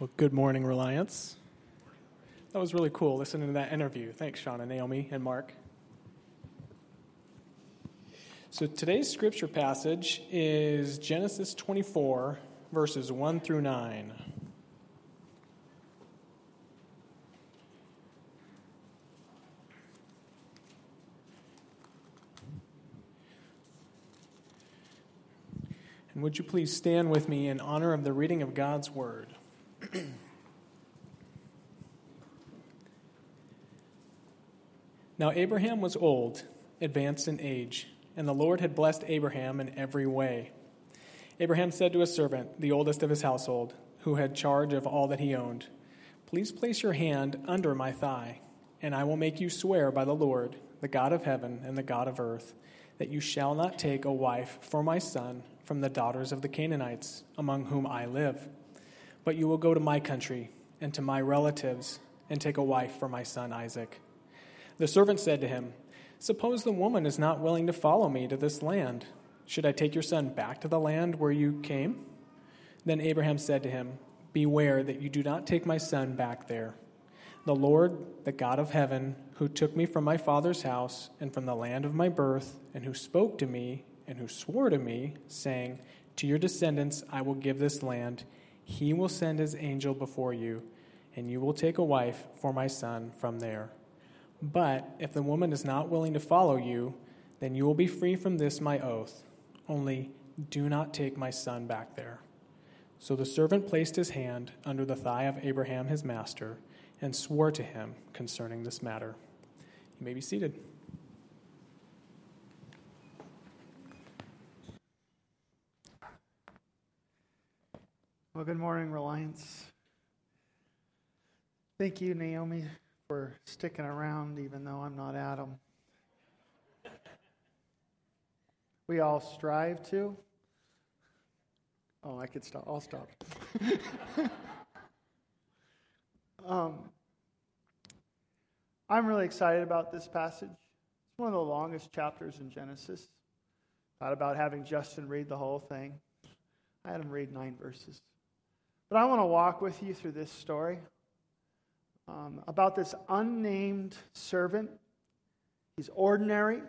Well, good morning, Reliance. That was really cool listening to that interview. Thanks, Sean and Naomi and Mark. So today's scripture passage is Genesis 24, verses 1 through 9. And would you please stand with me in honor of the reading of God's word? now, Abraham was old, advanced in age, and the Lord had blessed Abraham in every way. Abraham said to his servant, the oldest of his household, who had charge of all that he owned, Please place your hand under my thigh, and I will make you swear by the Lord, the God of heaven and the God of earth, that you shall not take a wife for my son from the daughters of the Canaanites, among whom I live. But you will go to my country and to my relatives and take a wife for my son Isaac. The servant said to him, Suppose the woman is not willing to follow me to this land. Should I take your son back to the land where you came? Then Abraham said to him, Beware that you do not take my son back there. The Lord, the God of heaven, who took me from my father's house and from the land of my birth, and who spoke to me and who swore to me, saying, To your descendants I will give this land, he will send his angel before you, and you will take a wife for my son from there. But if the woman is not willing to follow you, then you will be free from this my oath. Only do not take my son back there. So the servant placed his hand under the thigh of Abraham his master and swore to him concerning this matter. You may be seated. Well, good morning, Reliance. Thank you, Naomi, for sticking around even though I'm not Adam. We all strive to. Oh, I could stop. I'll stop. um, I'm really excited about this passage. It's one of the longest chapters in Genesis. Thought about having Justin read the whole thing. I had him read nine verses. But I want to walk with you through this story um, about this unnamed servant. He's ordinary. If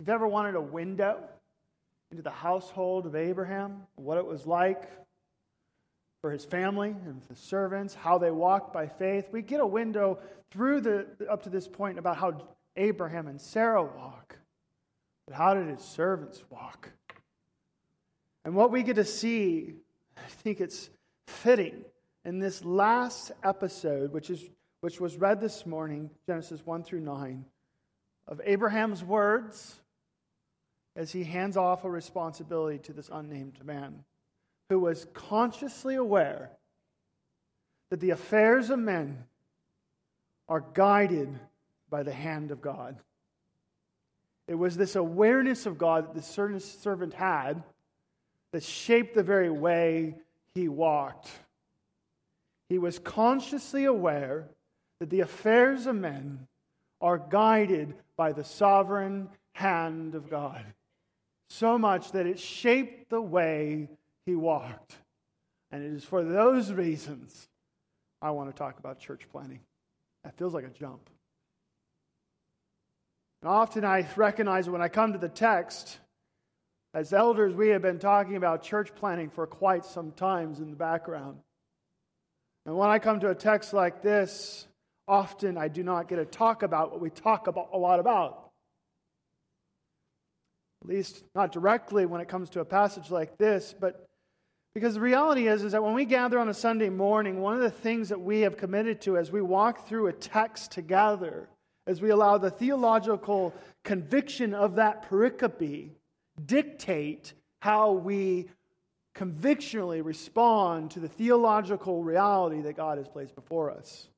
you've ever wanted a window into the household of Abraham, what it was like for his family and the servants, how they walked by faith, we get a window through the up to this point about how Abraham and Sarah walk. But how did his servants walk? And what we get to see, I think it's fitting in this last episode, which, is, which was read this morning, Genesis 1 through 9, of Abraham's words as he hands off a responsibility to this unnamed man who was consciously aware that the affairs of men are guided by the hand of God. It was this awareness of God that the servant had that shaped the very way he walked. He was consciously aware that the affairs of men are guided by the sovereign hand of God. So much that it shaped the way he walked. And it is for those reasons I want to talk about church planning. That feels like a jump. And often I recognize when I come to the text, as elders, we have been talking about church planning for quite some times in the background. And when I come to a text like this, often I do not get to talk about what we talk about a lot about. At least not directly when it comes to a passage like this, but because the reality is, is that when we gather on a Sunday morning, one of the things that we have committed to as we walk through a text together, as we allow the theological conviction of that pericope dictate how we convictionally respond to the theological reality that God has placed before us.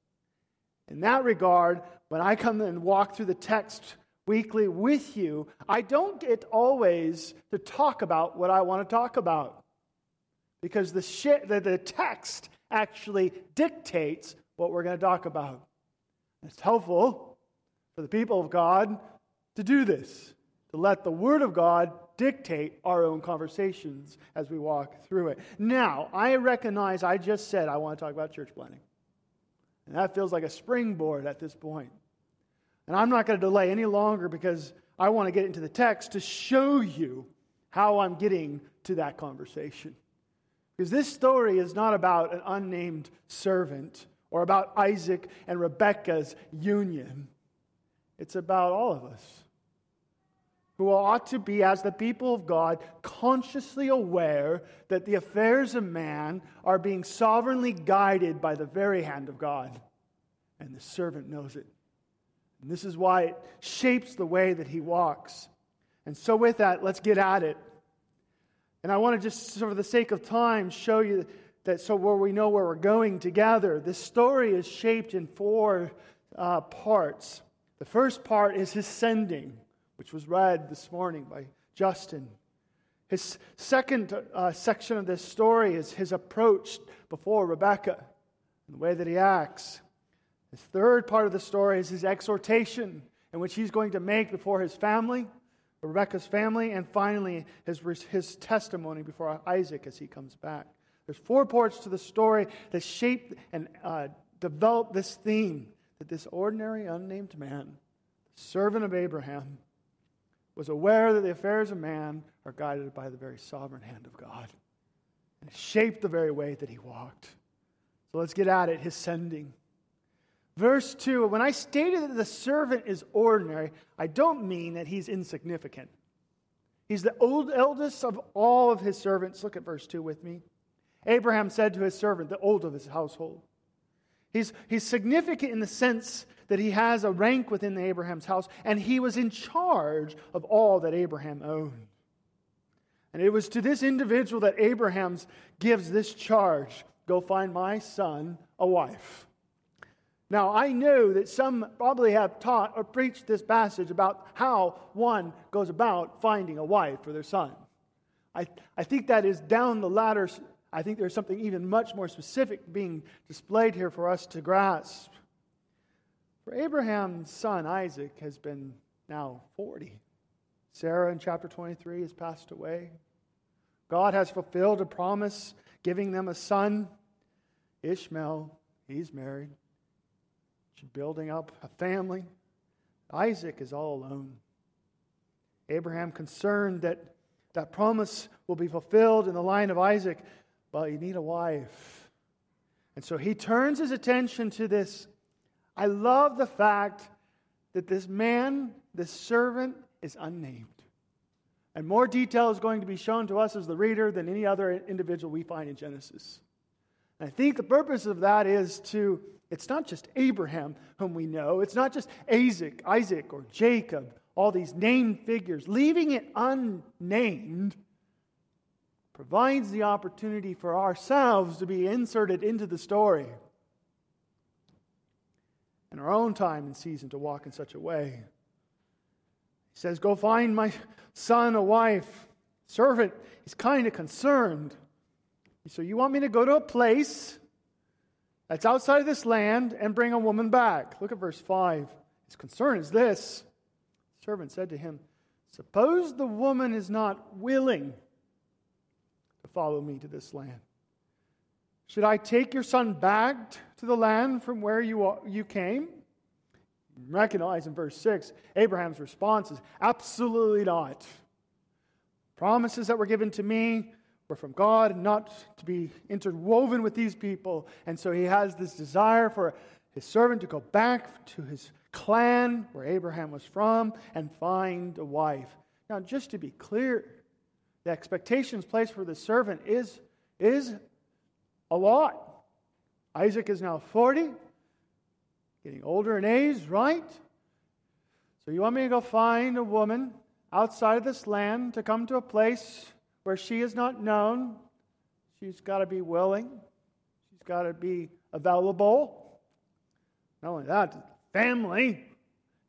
In that regard, when I come and walk through the text weekly with you, I don't get always to talk about what I want to talk about. Because the, the, the text actually dictates what we're going to talk about. It's helpful for the people of God to do this, to let the Word of God dictate our own conversations as we walk through it. Now, I recognize I just said I want to talk about church planning. And that feels like a springboard at this point. And I'm not going to delay any longer because I want to get into the text to show you how I'm getting to that conversation. Because this story is not about an unnamed servant or about Isaac and Rebekah's union. It's about all of us who ought to be, as the people of God, consciously aware that the affairs of man are being sovereignly guided by the very hand of God. And the servant knows it. And this is why it shapes the way that he walks. And so, with that, let's get at it. And I want to just, for the sake of time, show you that so where we know where we're going together. This story is shaped in four uh, parts. The first part is his sending which was read this morning by Justin. His second uh, section of this story is his approach before Rebekah and the way that he acts. His third part of the story is his exhortation, in which he's going to make before his family, Rebekah's family, and finally his, his testimony before Isaac as he comes back. There's four parts to the story that shape and uh, develop this theme that this ordinary, unnamed man, servant of Abraham, was aware that the affairs of man are guided by the very sovereign hand of God. And shaped the very way that he walked. So let's get at it his sending. Verse 2 When I stated that the servant is ordinary, I don't mean that he's insignificant. He's the old, eldest of all of his servants. Look at verse 2 with me. Abraham said to his servant, the old of his household. He's, he's significant in the sense that he has a rank within Abraham's house, and he was in charge of all that Abraham owned. And it was to this individual that Abraham gives this charge go find my son a wife. Now, I know that some probably have taught or preached this passage about how one goes about finding a wife for their son. I, I think that is down the ladder. I think there's something even much more specific being displayed here for us to grasp. For Abraham's son Isaac has been now 40. Sarah in chapter 23 has passed away. God has fulfilled a promise, giving them a son, Ishmael. He's married. She's building up a family. Isaac is all alone. Abraham concerned that that promise will be fulfilled in the line of Isaac, but you need a wife. And so he turns his attention to this I love the fact that this man, this servant, is unnamed. And more detail is going to be shown to us as the reader than any other individual we find in Genesis. And I think the purpose of that is to, it's not just Abraham whom we know, it's not just Isaac, Isaac or Jacob, all these named figures. Leaving it unnamed provides the opportunity for ourselves to be inserted into the story in our own time and season to walk in such a way. He says, Go find my son a wife. Servant, he's kind of concerned. So, you want me to go to a place that's outside of this land and bring a woman back? Look at verse 5. His concern is this. The servant said to him, Suppose the woman is not willing follow me to this land. Should I take your son back to the land from where you, you came? Recognize in verse 6, Abraham's response is absolutely not. Promises that were given to me were from God not to be interwoven with these people. And so he has this desire for his servant to go back to his clan where Abraham was from and find a wife. Now, just to be clear, the expectations placed for the servant is, is a lot. Isaac is now 40, getting older in age, right? So you want me to go find a woman outside of this land to come to a place where she is not known? She's got to be willing. She's got to be available. Not only that, family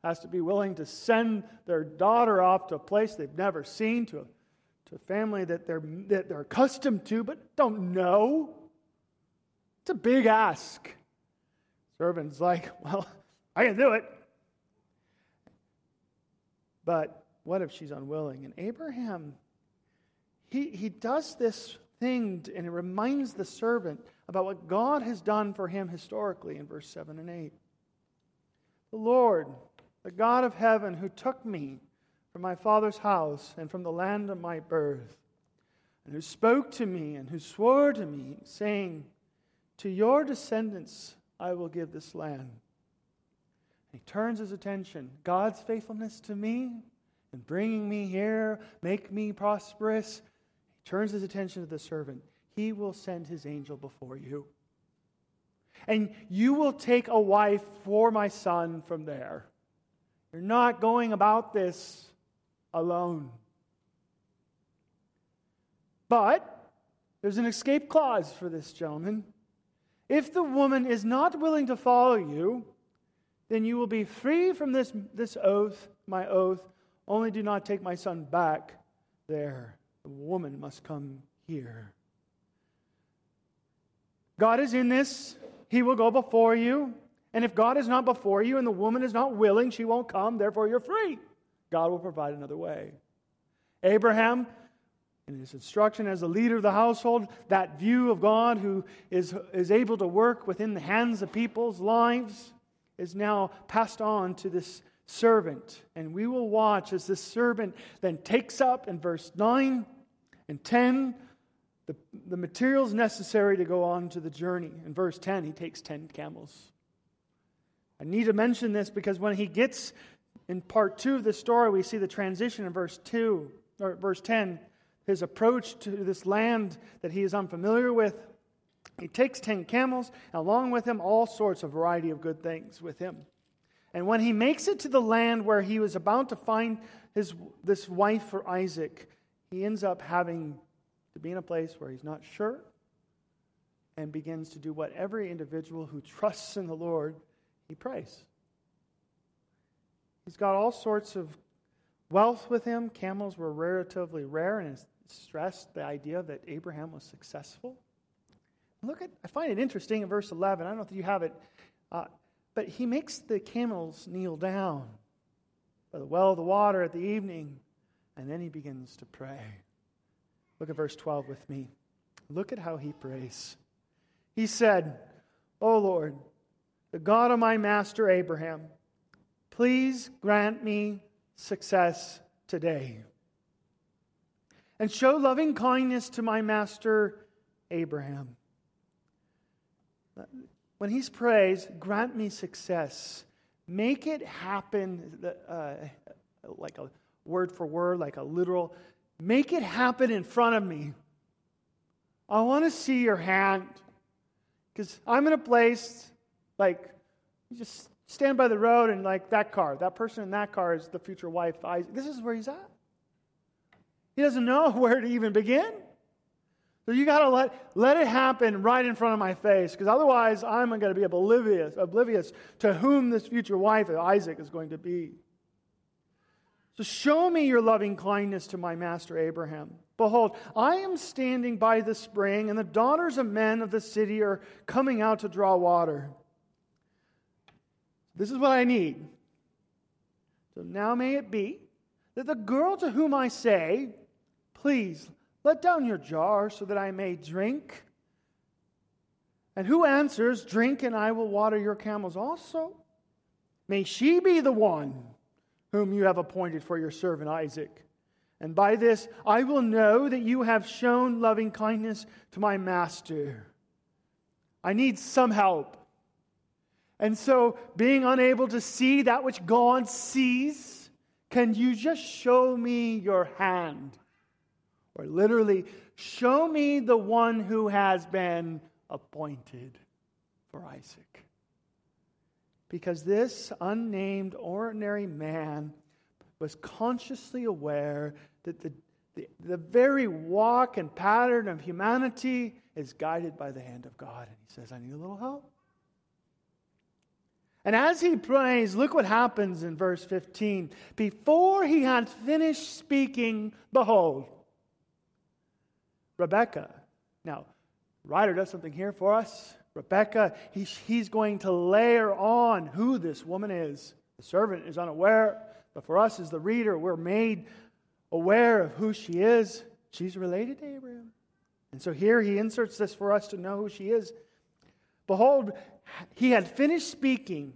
has to be willing to send their daughter off to a place they've never seen, to a, to a family that they're, that they're accustomed to but don't know. It's a big ask. Servant's like, well, I can do it. But what if she's unwilling? And Abraham, he, he does this thing and it reminds the servant about what God has done for him historically in verse 7 and 8. The Lord, the God of heaven, who took me from my father's house and from the land of my birth, and who spoke to me and who swore to me, saying, To your descendants I will give this land. He turns his attention. God's faithfulness to me and bringing me here, make me prosperous. He turns his attention to the servant. He will send his angel before you. And you will take a wife for my son from there. You're not going about this alone. But there's an escape clause for this gentleman. If the woman is not willing to follow you, then you will be free from this, this oath, my oath. Only do not take my son back there. The woman must come here. God is in this. He will go before you. And if God is not before you and the woman is not willing, she won't come. Therefore, you're free. God will provide another way. Abraham, in his instruction as the leader of the household, that view of God who is, is able to work within the hands of people's lives, is now passed on to this servant. And we will watch as this servant then takes up in verse 9 and 10 the, the materials necessary to go on to the journey. In verse 10, he takes 10 camels. I need to mention this because when he gets in part 2 of the story, we see the transition in verse 2 or verse 10, his approach to this land that he is unfamiliar with. He takes 10 camels, and along with him, all sorts of variety of good things with him. And when he makes it to the land where he was about to find his, this wife for Isaac, he ends up having to be in a place where he's not sure and begins to do what every individual who trusts in the Lord, he prays. He's got all sorts of wealth with him. Camels were relatively rare, and it stressed the idea that Abraham was successful. Look at, I find it interesting in verse 11. I don't know if you have it, uh, but he makes the camels kneel down by the well of the water at the evening, and then he begins to pray. Look at verse 12 with me. Look at how he prays. He said, O Lord, the God of my master Abraham, please grant me success today. And show loving kindness to my master Abraham when he prays, grant me success. Make it happen uh, like a word for word, like a literal. Make it happen in front of me. I want to see your hand. Because I'm in a place like, just stand by the road and like that car, that person in that car is the future wife. Isaac. This is where he's at. He doesn't know where to even begin. So you got to let, let it happen right in front of my face, because otherwise I'm going to be oblivious, oblivious to whom this future wife of Isaac is going to be. So show me your loving kindness to my master Abraham. Behold, I am standing by the spring, and the daughters of men of the city are coming out to draw water. This is what I need. So now may it be that the girl to whom I say, Please let down your jar so that I may drink. And who answers, Drink, and I will water your camels also? May she be the one whom you have appointed for your servant Isaac. And by this I will know that you have shown loving kindness to my master. I need some help. And so, being unable to see that which God sees, can you just show me your hand? Or literally, show me the one who has been appointed for Isaac. Because this unnamed, ordinary man was consciously aware that the, the, the, very walk and pattern of humanity is guided by the hand of God. And he says, I need a little help. And as he prays, look what happens in verse 15. Before he had finished speaking, behold, Rebecca. Now, writer does something here for us. Rebecca, he's, he's going to layer on who this woman is. The servant is unaware, But for us as the reader, we're made aware of who she is. She's related to Abraham. And so here he inserts this for us to know who she is. Behold, he had finished speaking.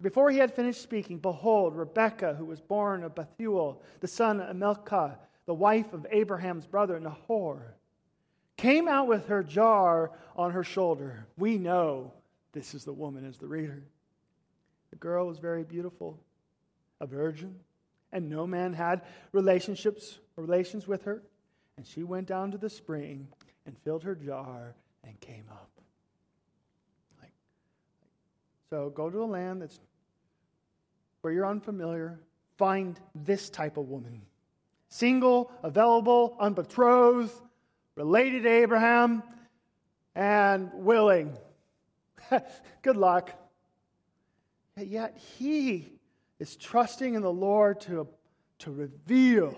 Before he had finished speaking, behold, Rebekah, who was born of Bethuel, the son of Milcah, the wife of Abraham's brother Nahor, came out with her jar on her shoulder. We know this is the woman as the reader. The girl was very beautiful, a virgin, and no man had relationships relations with her. And she went down to the spring and filled her jar and came up. So go to a land that's where you're unfamiliar, find this type of woman. Single, available, unbetrothed, related to Abraham, and willing. Good luck. Yet he is trusting in the Lord to, to reveal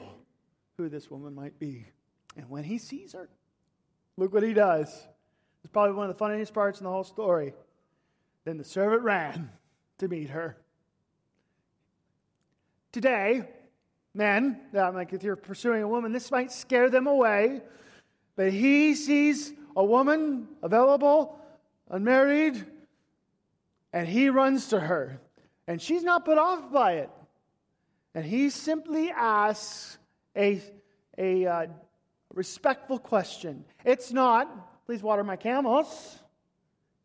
who this woman might be. And when he sees her, look what he does. It's probably one of the funniest parts in the whole story. Then the servant ran to meet her. Today, men, like if you're pursuing a woman, this might scare them away. But he sees a woman available, unmarried, and he runs to her. And she's not put off by it. And he simply asks a, a uh, respectful question. It's not, please water my camels.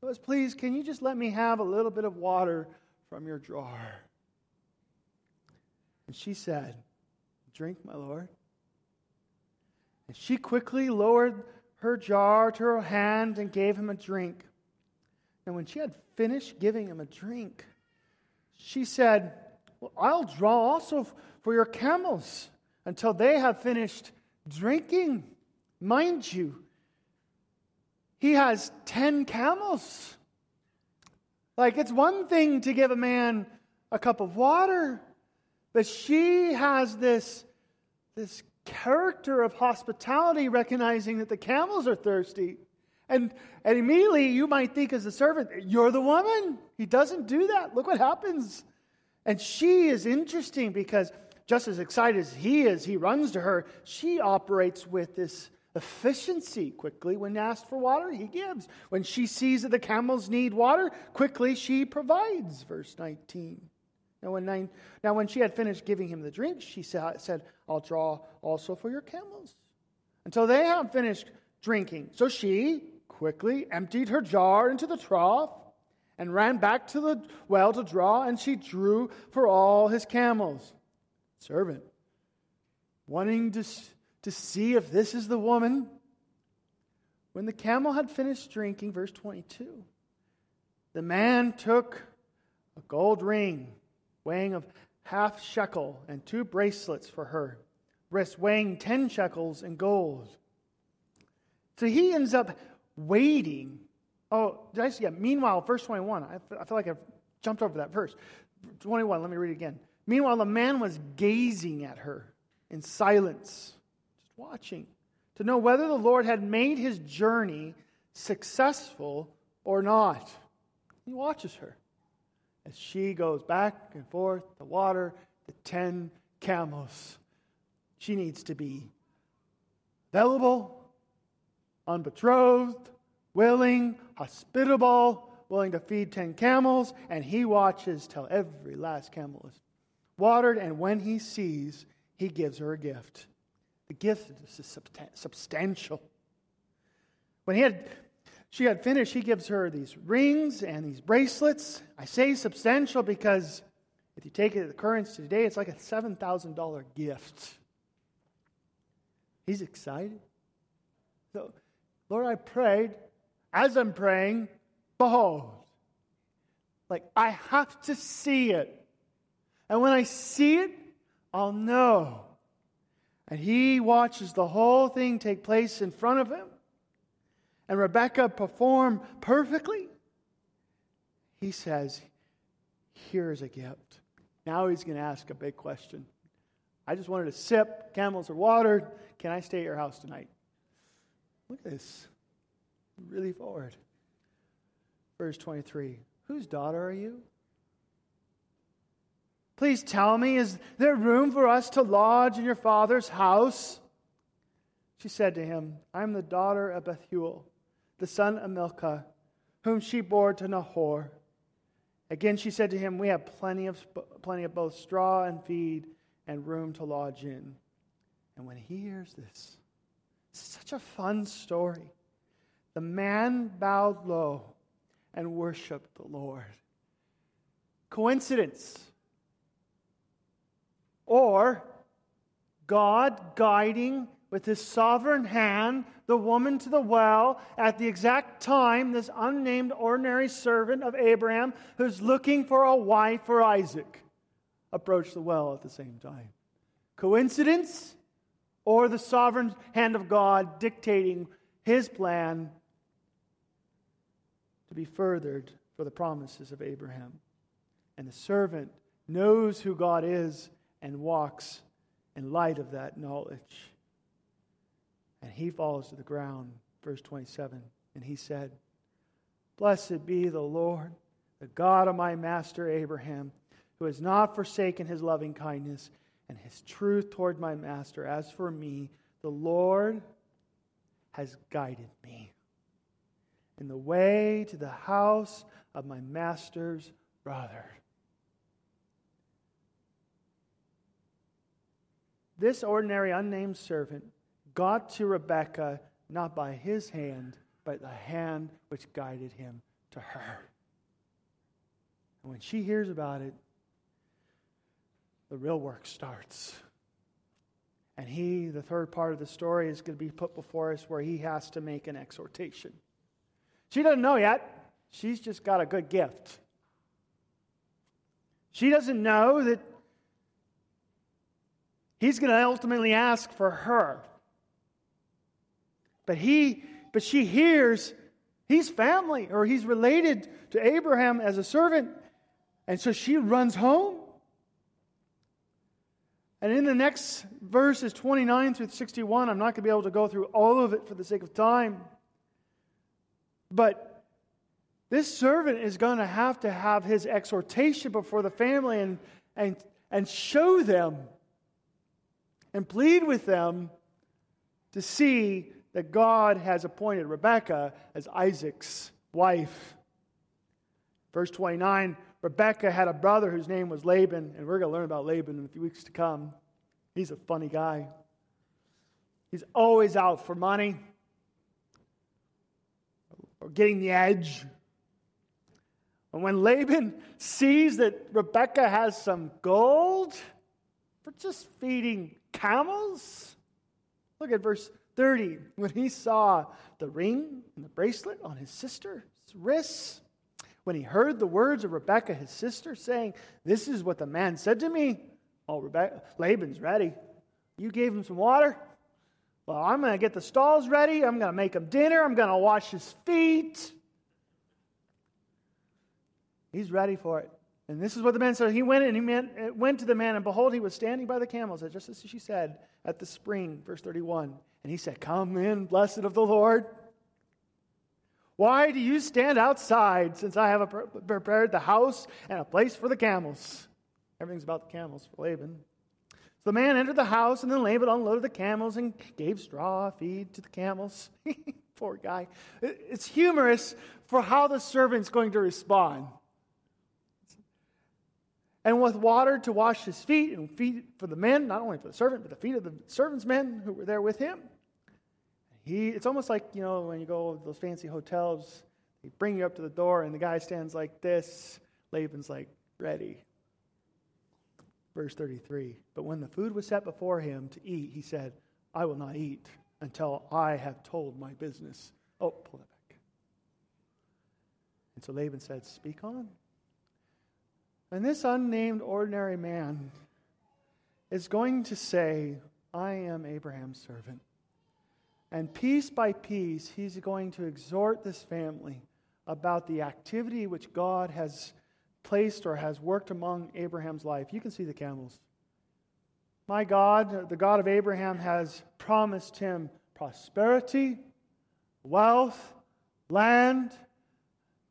Was, please, can you just let me have a little bit of water from your jar? And she said, Drink, my Lord. And she quickly lowered her jar to her hand and gave him a drink. And when she had finished giving him a drink, she said, well, I'll draw also for your camels until they have finished drinking. Mind you, he has 10 camels. Like, it's one thing to give a man a cup of water, but she has this, this character of hospitality, recognizing that the camels are thirsty. And, and immediately you might think, as a servant, you're the woman. He doesn't do that. Look what happens. And she is interesting because just as excited as he is, he runs to her. She operates with this efficiency. Quickly, when asked for water, he gives. When she sees that the camels need water, quickly she provides. Verse 19. Now when, nine, now, when she had finished giving him the drink, she said, I'll draw also for your camels until they have finished drinking. So she quickly emptied her jar into the trough and ran back to the well to draw, and she drew for all his camels. Servant, wanting to, to see if this is the woman, when the camel had finished drinking, verse 22, the man took a gold ring weighing of half shekel and two bracelets for her, wrists weighing 10 shekels in gold. So he ends up waiting. Oh, did I see? Yeah, meanwhile, verse 21. I feel like I've jumped over that verse. 21, let me read it again. Meanwhile, the man was gazing at her in silence, watching, to know whether the Lord had made his journey successful or not. He watches her as she goes back and forth the water the 10 camels. She needs to be available, unbetrothed, willing, hospitable, willing to feed 10 camels, and he watches till every last camel is watered, and when he sees, he gives her a gift. The gift is substantial. When he had she had finished, he gives her these rings and these bracelets. I say substantial because if you take it at the currency today, it's like a $7,000 gift. He's excited. So, Lord, I prayed, as I'm praying, behold. Like, I have to see it. And when I see it, I'll know. And he watches the whole thing take place in front of him and Rebecca perform perfectly, he says, Here's a gift. Now he's going to ask a big question. I just wanted to sip. Camels are watered. Can I stay at your house tonight? Look at this. Really forward. Verse 23 Whose daughter are you? Please tell me, is there room for us to lodge in your father's house? She said to him, I am the daughter of Bethuel, the son of Milcah, whom she bore to Nahor. Again she said to him, We have plenty of, plenty of both straw and feed and room to lodge in. And when he hears this, such a fun story. The man bowed low and worshiped the Lord. Coincidence? Or God guiding with his sovereign hand the woman to the well at the exact time this unnamed ordinary servant of Abraham who's looking for a wife for Isaac approached the well at the same time. Coincidence? Or the sovereign hand of God dictating his plan to be furthered for the promises of Abraham. And the servant knows who God is and walks in light of that knowledge. And he falls to the ground, verse 27. And he said, Blessed be the Lord, the God of my master Abraham, who has not forsaken his loving kindness and his truth toward my master. As for me, the Lord has guided me in the way to the house of my master's brother. This ordinary unnamed servant got to Rebekah not by his hand, but the hand which guided him to her. And when she hears about it, the real work starts. And he, the third part of the story, is going to be put before us where he has to make an exhortation. She doesn't know yet. She's just got a good gift. She doesn't know that he's going to ultimately ask for her. But he but she hears he's family or he's related to Abraham as a servant. And so she runs home. And in the next verses 29 through 61, I'm not going to be able to go through all of it for the sake of time. But this servant is going to have to have his exhortation before the family and, and, and show them and plead with them to see that God has appointed Rebekah as Isaac's wife. Verse 29 Rebekah had a brother whose name was Laban, and we're going to learn about Laban in a few weeks to come. He's a funny guy. He's always out for money or getting the edge. And when Laban sees that Rebekah has some gold for just feeding camels, look at verse 30. When he saw the ring and the bracelet on his sister's wrists, when he heard the words of Rebekah, his sister, saying, This is what the man said to me. Oh, Rebecca, Laban's ready. You gave him some water? Well, I'm going to get the stalls ready. I'm going to make him dinner. I'm going to wash his feet. He's ready for it. And this is what the man said. He went and he eh, went to the man, and behold, he was standing by the camels, just as she said, at the spring, verse 31. And he said, Come in, blessed of the Lord. Why do you stand outside since I have prepared the house and a place for the camels? Everything's about the camels for Laban. So the man entered the house, and then Laban unloaded the camels and gave straw feed to the camels. Poor guy. It's humorous for how the servant's going to respond. And with water to wash his feet and feet for the men, not only for the servant, but the feet of the servant's men who were there with him. He, it's almost like, you know, when you go to those fancy hotels, they bring you up to the door and the guy stands like this. Laban's like, ready. Verse 33 But when the food was set before him to eat, he said, I will not eat until I have told my business. Oh, pull it back. And so Laban said, Speak on. And this unnamed ordinary man is going to say, I am Abraham's servant. And piece by piece, he's going to exhort this family about the activity which God has placed or has worked among Abraham's life. You can see the camels. My God, the God of Abraham, has promised him prosperity, wealth, land.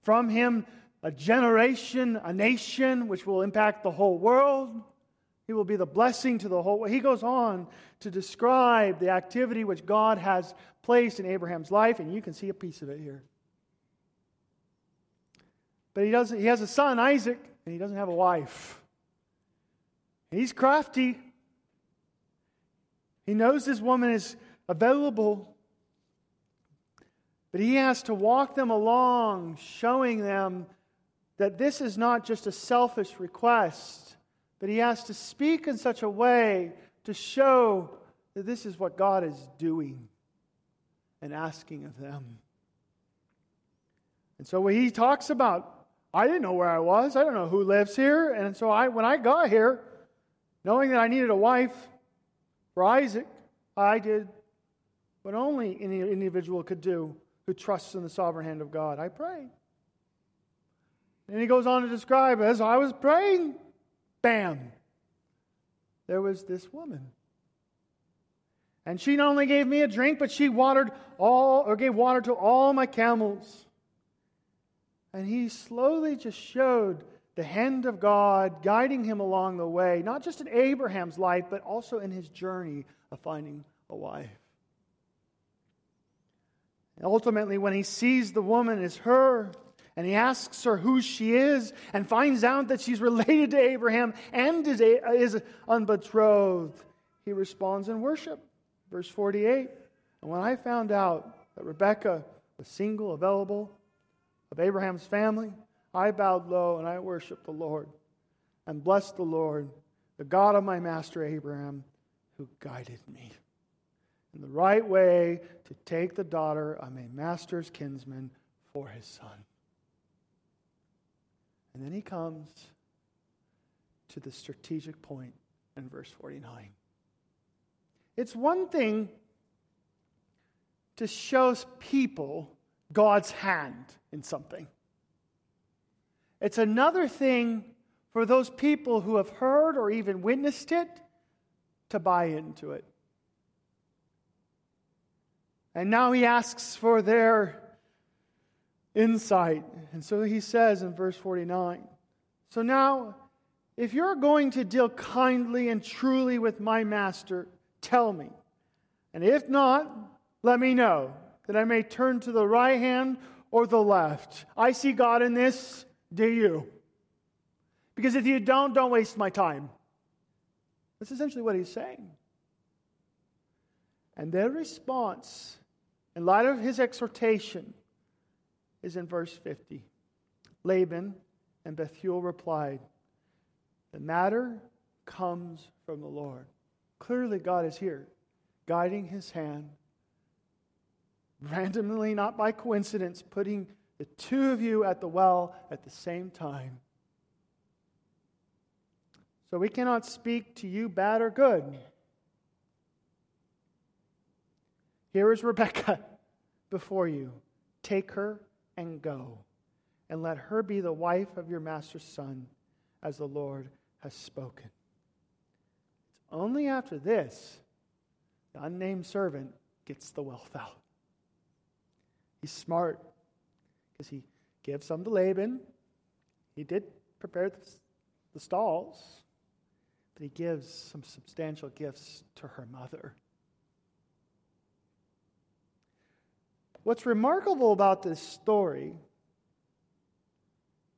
From him, a generation, a nation, which will impact the whole world. He will be the blessing to the whole world. He goes on to describe the activity which God has placed in Abraham's life, and you can see a piece of it here. But he, doesn't, he has a son, Isaac, and he doesn't have a wife. He's crafty. He knows this woman is available, but he has to walk them along, showing them that this is not just a selfish request, but he has to speak in such a way to show that this is what God is doing and asking of them. And so when he talks about, I didn't know where I was, I don't know who lives here, and so I, when I got here, knowing that I needed a wife for Isaac, I did what only any individual could do who trusts in the sovereign hand of God. I prayed. And he goes on to describe as I was praying, bam, there was this woman. And she not only gave me a drink, but she watered all, or gave water to all my camels. And he slowly just showed the hand of God guiding him along the way, not just in Abraham's life, but also in his journey of finding a wife. ultimately, when he sees the woman as her, and he asks her who she is and finds out that she's related to Abraham and is, unbetrothed. He responds in worship. Verse 48 And when I found out that Rebekah was single, available, of Abraham's family, I bowed low and I worshiped the Lord and blessed the Lord, the God of my master Abraham, who guided me in the right way to take the daughter of my master's kinsman for his son. And then he comes to the strategic point in verse 49. It's one thing to show people God's hand in something. It's another thing for those people who have heard or even witnessed it to buy into it. And now he asks for their insight. And so he says in verse 49 So now, if you're going to deal kindly and truly with my master, tell me. And if not, let me know, that I may turn to the right hand or the left. I see God in this. Do you? Because if you don't, don't waste my time. That's essentially what he's saying. And their response, in light of his exhortation, is in verse 50. Laban and Bethuel replied, The matter comes from the Lord. Clearly, God is here, guiding his hand, randomly, not by coincidence, putting the two of you at the well at the same time. So we cannot speak to you bad or good. Here is Rebecca before you. Take her and go, and let her be the wife of your master's son, as the Lord has spoken. It's only after this the unnamed servant gets the wealth out. He's smart because he gives some to Laban. He did prepare the stalls, but he gives some substantial gifts to her mother. What's remarkable about this story,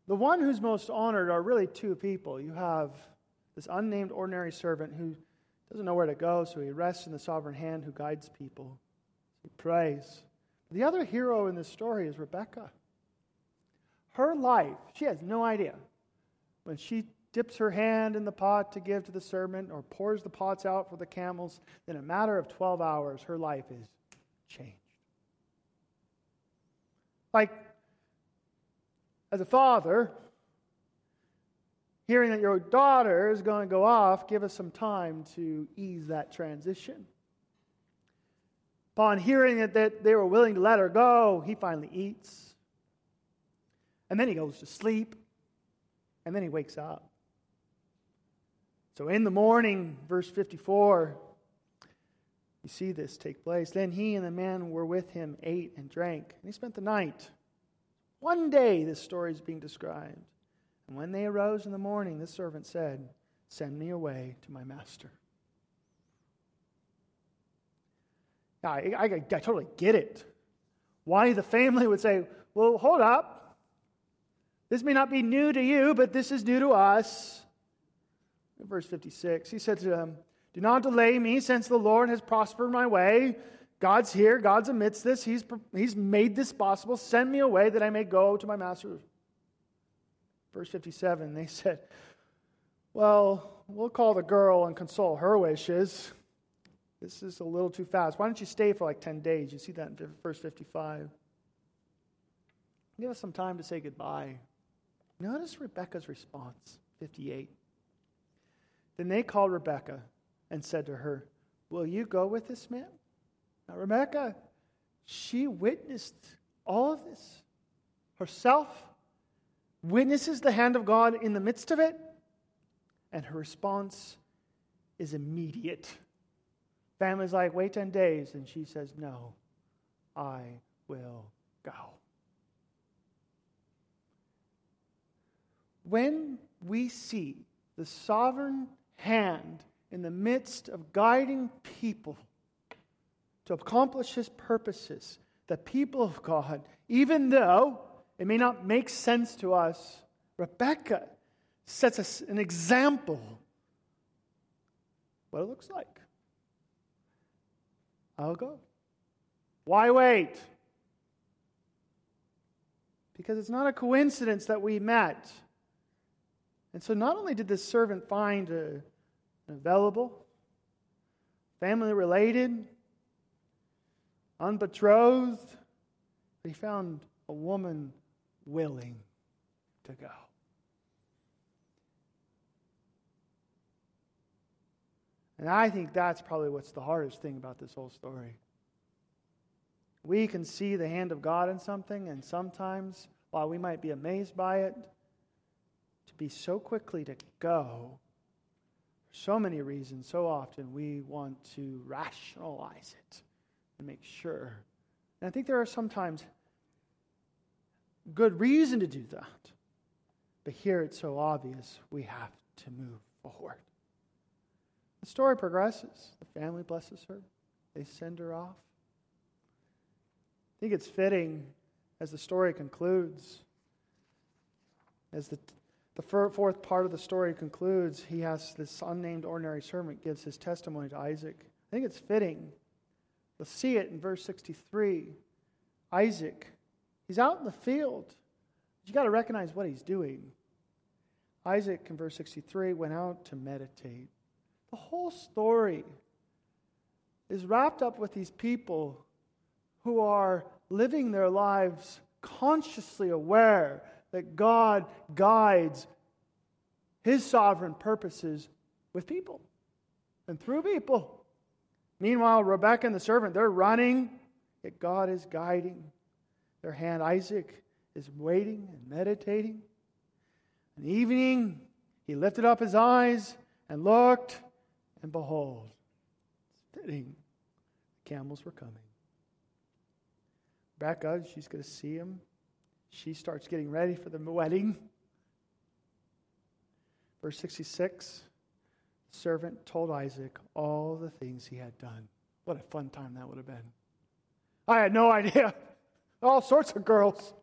the one who's most honored are really two people. You have this unnamed ordinary servant who doesn't know where to go, so he rests in the sovereign hand who guides people. He prays. The other hero in this story is Rebecca. Her life, she has no idea. When she dips her hand in the pot to give to the servant or pours the pots out for the camels, in a matter of 12 hours, her life is changed. Like, as a father, hearing that your daughter is going to go off, give us some time to ease that transition. Upon hearing that, that they were willing to let her go, he finally eats. And then he goes to sleep. And then he wakes up. So in the morning, verse 54, you see this take place. Then he and the man were with him ate and drank, and he spent the night. One day this story is being described. And when they arose in the morning, the servant said, Send me away to my master. Now, I, I, I totally get it. Why the family would say, Well, hold up. This may not be new to you, but this is new to us. Verse 56, he said to them, Do not delay me, since the Lord has prospered my way. God's here, God's amidst this. He's, he's made this possible. Send me away that I may go to my master. Verse 57, they said, Well, we'll call the girl and console her wishes. This is a little too fast. Why don't you stay for like 10 days? You see that in verse 55. Give us some time to say goodbye. Notice Rebecca's response, 58. Then they called Rebecca and said to her, Will you go with this man? Now, Rebecca, she witnessed all of this herself, witnesses the hand of God in the midst of it, and her response is immediate. Family's like, wait 10 days, and she says, No, I will go. When we see the sovereign hand in the midst of guiding people to accomplish his purposes. The people of God, even though it may not make sense to us, Rebecca sets us an example what it looks like. I'll go. Why wait? Because it's not a coincidence that we met. And so, not only did this servant find a, available, family related, unbetrothed, he found a woman willing to go. And I think that's probably what's the hardest thing about this whole story. We can see the hand of God in something, and sometimes, while we might be amazed by it, to be so quickly to go, so many reasons, so often we want to rationalize it and make sure. And I think there are sometimes good reason to do that. But here it's so obvious we have to move forward. The story progresses. The family blesses her, they send her off. I think it's fitting as the story concludes, as the, the fourth part of the story concludes, he has this unnamed ordinary servant gives his testimony to Isaac. I think it's fitting Let's see it in verse 63. Isaac, he's out in the field. You got to recognize what he's doing. Isaac, in verse 63, went out to meditate. The whole story is wrapped up with these people who are living their lives consciously aware that God guides his sovereign purposes with people and through people. Meanwhile, Rebecca and the servant, they're running, yet God is guiding their hand. Isaac is waiting and meditating. In the evening, he lifted up his eyes and looked, and behold, fitting. The camels were coming. Rebecca, she's going to see him. She starts getting ready for the wedding. Verse 66 servant told Isaac all the things he had done. What a fun time that would have been. I had no idea. All sorts of girls.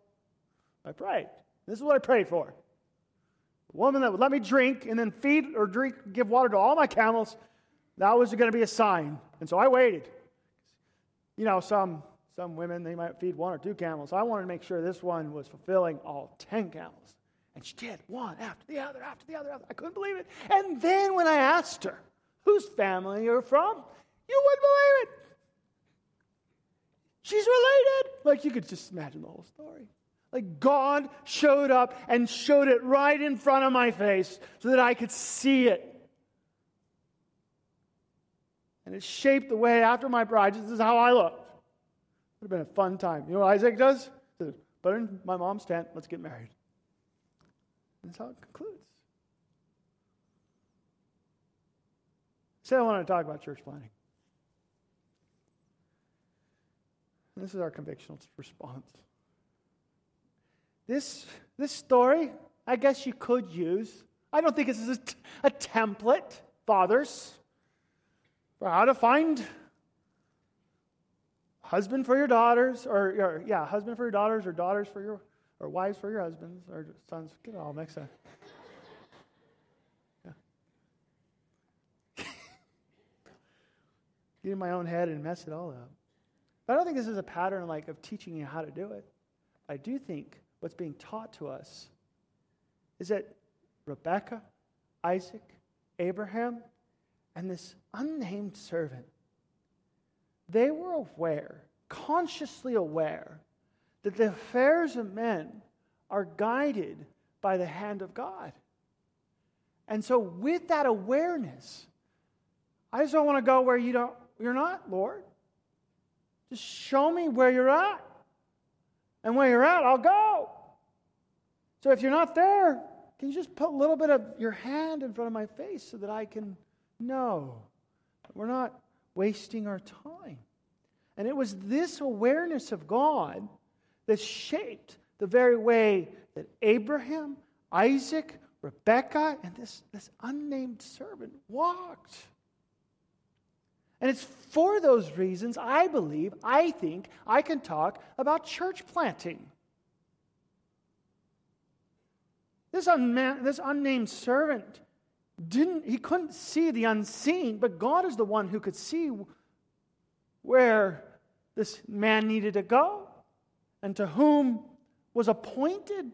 I prayed. This is what I prayed for. A woman that would let me drink and then feed or drink, give water to all my camels. That was going to be a sign. And so I waited. You know, some some women they might feed one or two camels. I wanted to make sure this one was fulfilling all ten camels. And she did one after the other, after the other, after. I couldn't believe it. And then when I asked her, whose family you're from, you wouldn't believe it. She's related. Like you could just imagine the whole story. Like God showed up and showed it right in front of my face so that I could see it. And it shaped the way after my bride. This is how I looked. Would have been a fun time. You know what Isaac does? Put in my mom's tent. Let's get married. That's how it concludes. Say, I want to talk about church planting. This is our convictional response. this, this story, I guess you could use. I don't think this is a, a template, fathers, for how to find husband for your daughters, or, or, yeah, husband for your daughters, or daughters for your, or wives for your husbands, or sons. Get it all mixed up. Get in my own head and mess it all up. But I don't think this is a pattern like of teaching you how to do it. I do think what's being taught to us is that Rebecca, Isaac, Abraham, and this unnamed servant, they were aware, consciously aware, that the affairs of men are guided by the hand of God. And so, with that awareness, I just don't want to go where you don't, you're not, Lord. Just show me where you're at. And where you're at, I'll go. So if you're not there, can you just put a little bit of your hand in front of my face so that I can know we're not wasting our time? And it was this awareness of God that shaped the very way that Abraham, Isaac, Rebekah, and this, this unnamed servant walked. And it's for those reasons I believe, I think, I can talk about church planting. This, unman, this unnamed servant didn't, he couldn't see the unseen, but God is the one who could see where this man needed to go and to whom was appointed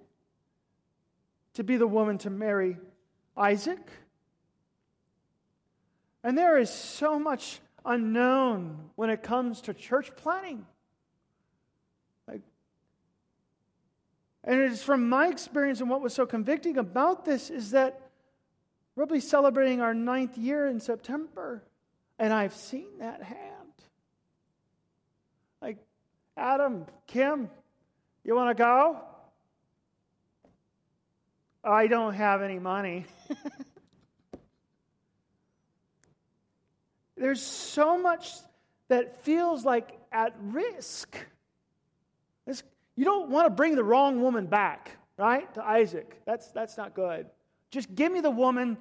to be the woman to marry Isaac. And there is so much unknown when it comes to church planting. And it is from my experience and what was so convicting about this is that we'll be celebrating our ninth year in September, and I've seen that hand. Like, Adam, Kim, you want to go? I don't have any money. There's so much that feels like at risk. This, you don't want to bring the wrong woman back, right? To Isaac. That's, that's not good. Just give me the woman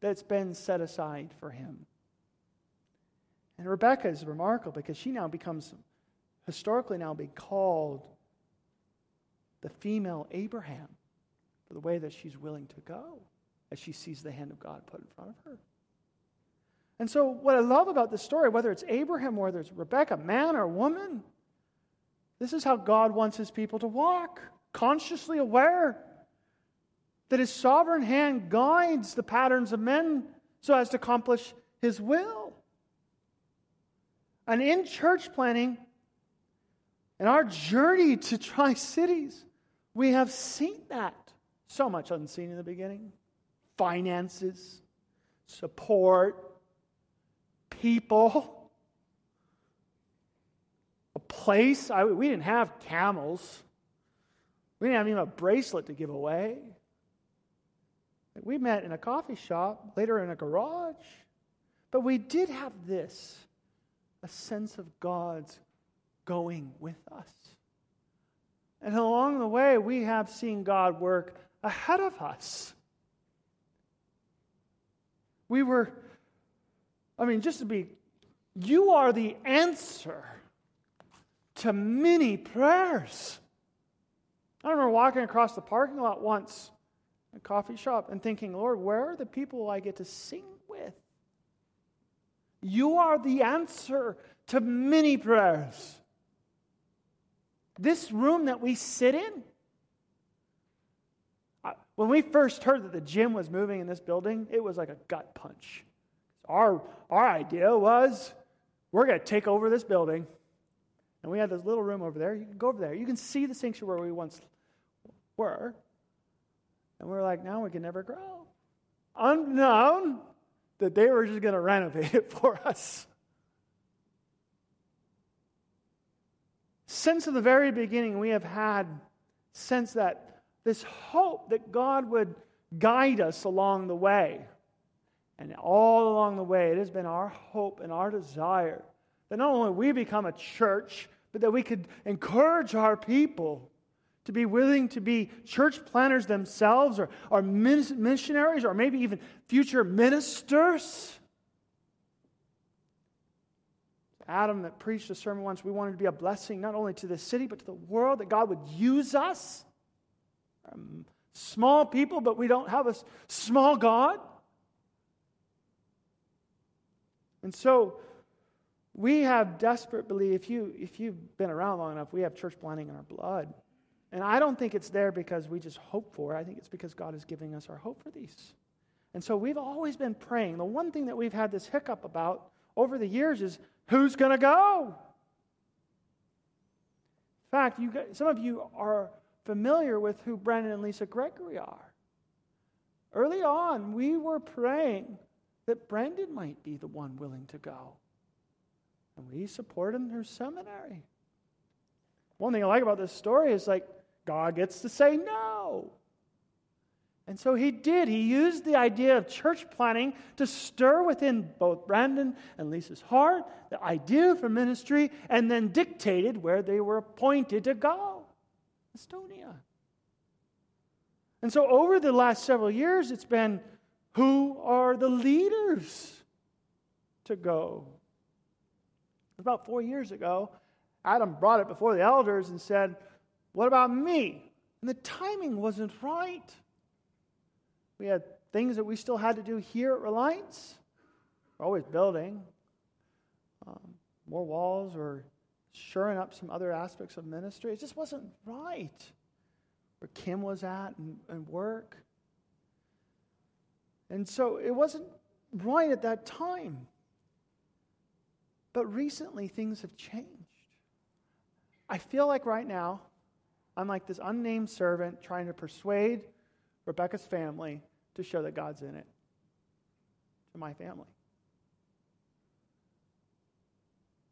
that's been set aside for him. And Rebecca is remarkable because she now becomes, historically now being called the female Abraham for the way that she's willing to go as she sees the hand of God put in front of her. And so, what I love about this story, whether it's Abraham, or whether it's Rebecca, man or woman, this is how God wants his people to walk, consciously aware that his sovereign hand guides the patterns of men so as to accomplish his will. And in church planting, in our journey to Tri Cities, we have seen that. So much unseen in the beginning finances, support, people, a place. I, we didn't have camels, we didn't have even a bracelet to give away. We met in a coffee shop, later in a garage. But we did have this a sense of God's going with us. And along the way, we have seen God work ahead of us. We were I mean, just to be, you are the answer to many prayers. I remember walking across the parking lot once, a coffee shop, and thinking, Lord, where are the people I get to sing with? You are the answer to many prayers. This room that we sit in, when we first heard that the gym was moving in this building, it was like a gut punch. Our, our idea was we're going to take over this building. And we had this little room over there. You can go over there. You can see the sanctuary where we once were. And we are like, now we can never grow. Unknown that they were just going to renovate it for us. Since the very beginning, we have had sense that this hope that God would guide us along the way. And all along the way, it has been our hope and our desire that not only we become a church, but that we could encourage our people to be willing to be church planters themselves or, or missionaries or maybe even future ministers. Adam that preached a sermon once, we wanted to be a blessing not only to the city but to the world, that God would use us. Small people, but we don't have a small God. And so we have desperate belief. If, you, if you've been around long enough, we have church planting in our blood. And I don't think it's there because we just hope for it. I think it's because God is giving us our hope for these. And so we've always been praying. The one thing that we've had this hiccup about over the years is who's going to go? In fact, you, some of you are familiar with who Brandon and Lisa Gregory are. Early on, we were praying that Brandon might be the one willing to go. And we support him through seminary. One thing I like about this story is like God gets to say no. And so he did. He used the idea of church planting to stir within both Brandon and Lisa's heart the idea for ministry and then dictated where they were appointed to go Estonia. And so over the last several years, it's been who are the leaders to go? About four years ago, Adam brought it before the elders and said, What about me? And the timing wasn't right. We had things that we still had to do here at Reliance. We're always building um, more walls or shoring up some other aspects of ministry. It just wasn't right where Kim was at and, and work. And so it wasn't right at that time. But recently, things have changed. I feel like right now, I'm like this unnamed servant trying to persuade Rebecca's family to show that God's in it to my family.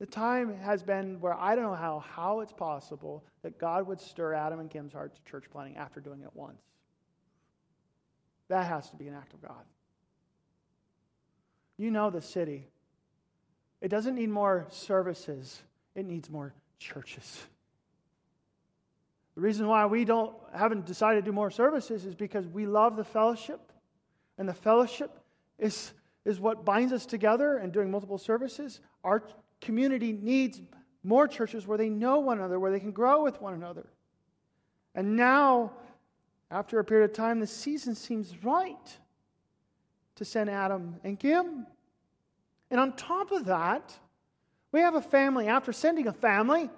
The time has been where I don't know how, how it's possible that God would stir Adam and Kim's heart to church planting after doing it once. That has to be an act of God. You know the city. It doesn't need more services, it needs more churches. The reason why we don't haven't decided to do more services is because we love the fellowship. And the fellowship is, is what binds us together and doing multiple services. Our community needs more churches where they know one another, where they can grow with one another. And now, after a period of time, the season seems right to send Adam and Kim. And on top of that, we have a family, after sending a family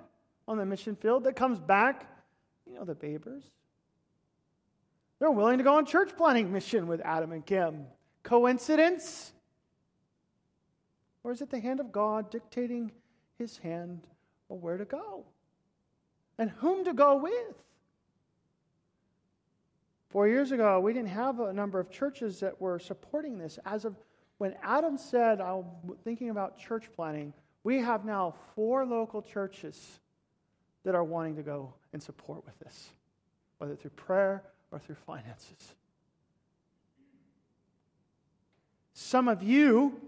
on the mission field, that comes back, you know, the Babers. They're willing to go on church planting mission with Adam and Kim. Coincidence? Or is it the hand of God dictating his hand or where to go? And whom to go with? Four years ago, we didn't have a number of churches that were supporting this. As of when Adam said, I'm thinking about church planting, we have now four local churches that are wanting to go and support with this, whether through prayer or through finances. Some of you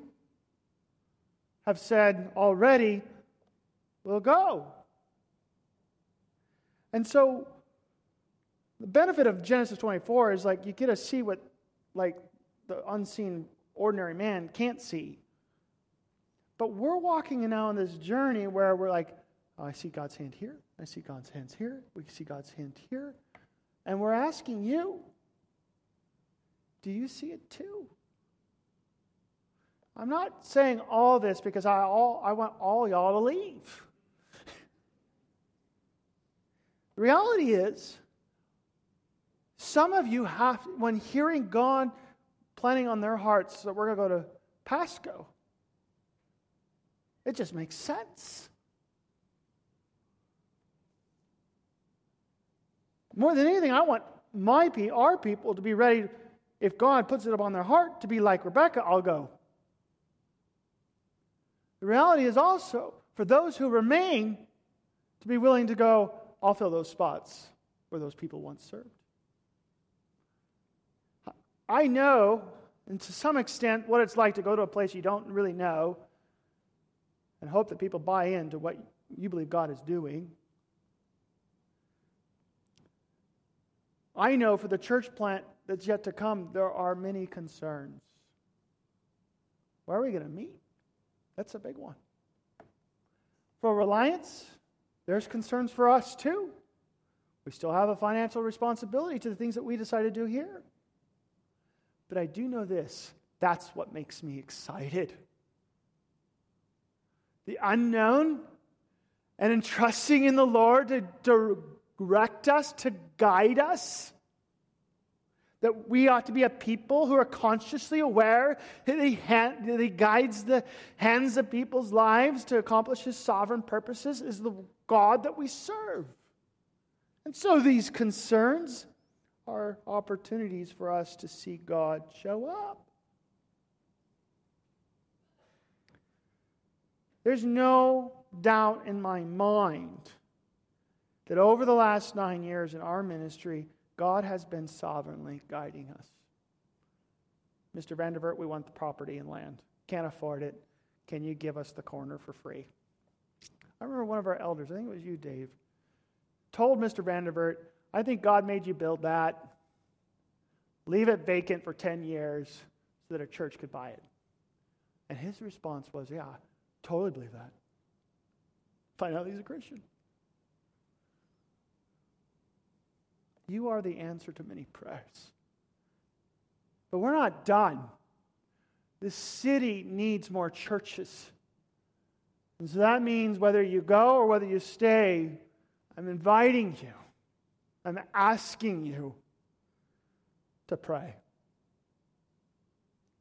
have said already, we'll go. And so the benefit of Genesis 24 is like you get to see what like the unseen ordinary man can't see. But we're walking now on this journey where we're like, Oh, I see God's hand here. I see God's hands here. We see God's hand here. And we're asking you, do you see it too? I'm not saying all this because I, all, I want all y'all to leave. the reality is, some of you have, when hearing God planning on their hearts that we're going to go to Pasco, it just makes sense. More than anything, I want my our people to be ready. If God puts it upon their heart to be like Rebecca, I'll go. The reality is also for those who remain to be willing to go, I'll fill those spots where those people once served. I know, and to some extent, what it's like to go to a place you don't really know and hope that people buy into what you believe God is doing. I know for the church plant that's yet to come, there are many concerns. Where are we going to meet? That's a big one. For Reliance, there's concerns for us too. We still have a financial responsibility to the things that we decide to do here. But I do know this that's what makes me excited. The unknown and entrusting in the Lord to direct us, to guide us. That we ought to be a people who are consciously aware that he, that he guides the hands of people's lives to accomplish his sovereign purposes is the God that we serve. And so these concerns are opportunities for us to see God show up. There's no doubt in my mind that over the last nine years in our ministry, God has been sovereignly guiding us. Mr. Vandervert, we want the property and land. Can't afford it. Can you give us the corner for free? I remember one of our elders, I think it was you, Dave, told Mr. Vandervert, I think God made you build that. Leave it vacant for 10 years so that a church could buy it. And his response was, Yeah, totally believe that. Find out he's a Christian. You are the answer to many prayers. But we're not done. This city needs more churches. And so that means whether you go or whether you stay, I'm inviting you, I'm asking you to pray.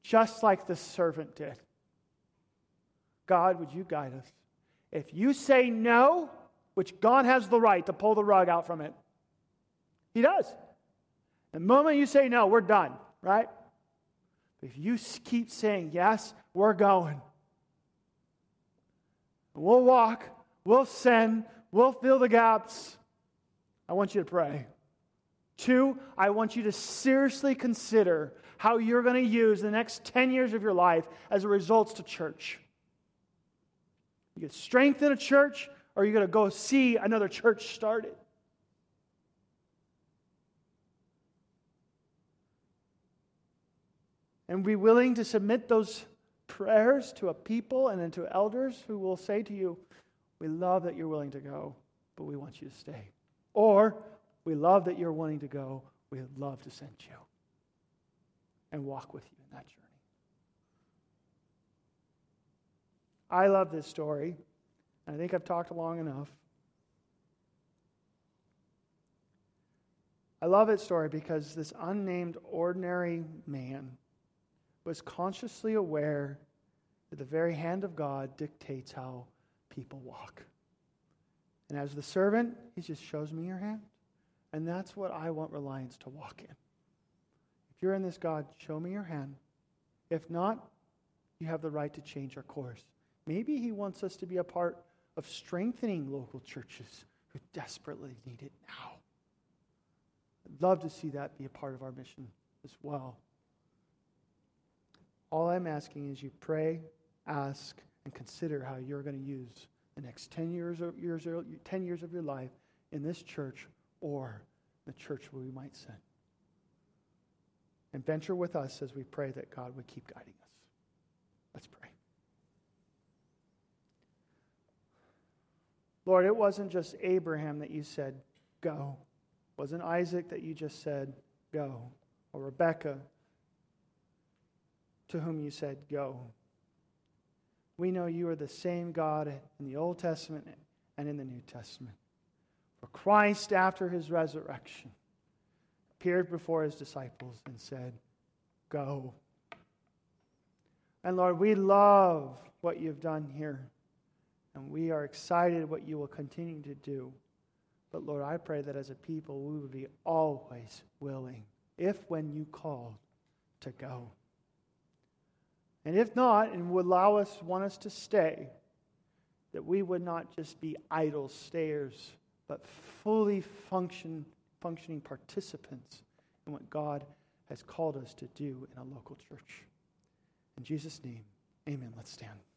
Just like the servant did. God, would you guide us? If you say no, which God has the right to pull the rug out from it, He does. The moment you say no, we're done, right? If you keep saying yes, we're going. We'll walk, we'll send, we'll fill the gaps. I want you to pray. Two, I want you to seriously consider how you're going to use the next 10 years of your life as a result to church. You get strength in a church, or you're going to go see another church started. And be willing to submit those prayers to a people and then to elders who will say to you, We love that you're willing to go, but we want you to stay. Or, We love that you're wanting to go, we'd love to send you and walk with you in that journey. I love this story. and I think I've talked long enough. I love its story because this unnamed ordinary man was consciously aware that the very hand of God dictates how people walk. And as the servant, he just shows me your hand. And that's what I want Reliance to walk in. If you're in this, God, show me your hand. If not, you have the right to change our course. Maybe He wants us to be a part of strengthening local churches who desperately need it now. I'd love to see that be a part of our mission as well. All I'm asking is you pray, ask, and consider how you're going to use the next 10 years, of, years, 10 years of your life in this church or the church where we might send. And venture with us as we pray that God would keep guiding us. Let's pray. Lord, it wasn't just Abraham that you said, go. It wasn't Isaac that you just said, go. Or Rebekah to whom you said, go. We know you are the same God in the Old Testament and in the New Testament. For Christ, after his resurrection, appeared before his disciples and said, Go. And Lord, we love what you've done here. And we are excited what you will continue to do. But Lord, I pray that as a people, we would be always willing, if when you call, to go. And if not, and would allow us, want us to stay, that we would not just be idle stayers, but fully function, functioning participants in what God has called us to do in a local church. In Jesus' name, amen. Let's stand.